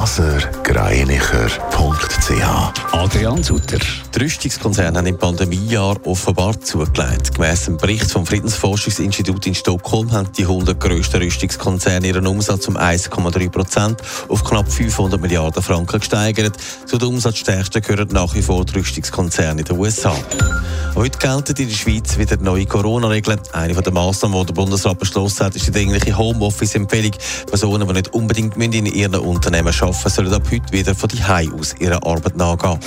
blasergreinicher.ch Adrian Sutter. Die Rüstungskonzerne haben im Pandemiejahr offenbar zugelegt. Gemäss dem Bericht vom Friedensforschungsinstitut in Stockholm haben die 100 grössten Rüstungskonzerne ihren Umsatz um 1,3 Prozent auf knapp 500 Milliarden Franken gesteigert. Zu den Umsatzstärksten gehören nach wie vor die Rüstungskonzerne in den USA. Heute gelten in der Schweiz wieder neue Corona-Regeln. Eine der Massnahmen, die der Bundesrat beschlossen hat, ist die dringliche Homeoffice-Empfehlung. Personen, die nicht unbedingt in ihren Unternehmen arbeiten müssen, sollen ab heute wieder von die aus ihrer Arbeit nachgehen.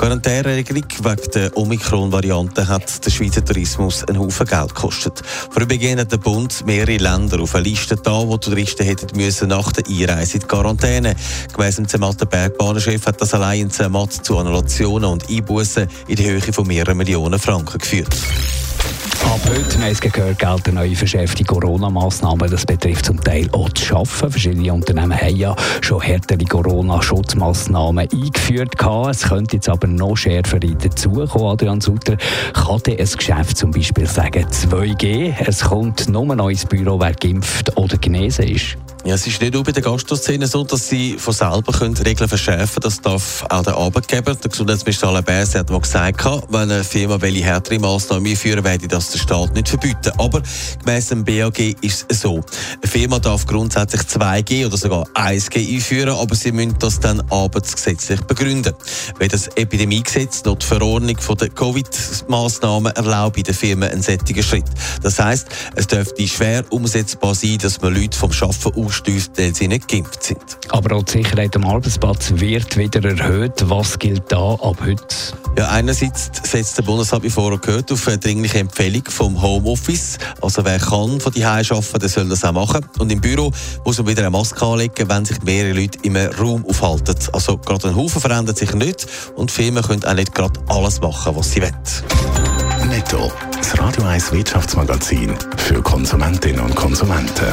Quarantäneregelung wegen der Omikron-Variante hat der Schweizer Tourismus einen Haufen Geld gekostet. Vorübergehend hat der Bund mehrere Länder auf eine Liste da, wo Touristen hätten müssen nach der Einreise in die Quarantäne. Gemäss dem Zermatter Bergbahnenchef hat das allein in Zermatt zu Annulationen und Einbußen in der Höhe von mehreren Millionen Franken geführt. Ab heute, wir haben gehört, gelten neue verschärfte Corona-Massnahmen. Das betrifft zum Teil auch das Schaffen. Verschiedene Unternehmen haben ja schon härtere Corona-Schutzmassnahmen eingeführt. Es könnte jetzt aber noch schärfer dazukommen. Adrian Sutter, kann dir ein Geschäft zum Beispiel sagen, 2G, es kommt nur noch ins Büro, wer geimpft oder genesen ist? Ja, es ist nicht nur bei der Gastroszene so, dass sie von selber können Regeln verschärfen können. Das darf auch der Arbeitgeber. Der Gesundheitsminister Alain Berset hat mal gesagt, wenn eine Firma welche härtere Massnahmen einführen, werde das der Staat nicht verbieten. Aber gemäss dem BAG ist es so. Eine Firma darf grundsätzlich 2G oder sogar 1G einführen, aber sie müssen das dann arbeitsgesetzlich begründen. Wenn das Epidemiegesetz noch die Verordnung der Covid-Massnahmen erlaubt in den Firmen einen sättigen Schritt. Das heisst, es dürfte schwer umsetzbar sein, dass man Leute vom Arbeiten ausstößt, weil sie nicht geimpft sind. Aber auch die Sicherheit am Arbeitsplatz wird wieder erhöht. Was gilt da ab heute? Ja, einerseits setzt der Bundesrat, wie vorher gehört, auf eine dringliche Empfehlung vom Homeoffice. Also wer kann von die arbeiten, der soll das auch machen. Und im Büro muss man wieder eine Maske anlegen, wenn sich mehrere Leute im Raum aufhalten. Also gerade ein Haufen verändert sich nicht und Firmen können auch nicht gerade alles machen, was sie wollen. Netto. Das Radio 1 Wirtschaftsmagazin für Konsumentinnen und Konsumenten.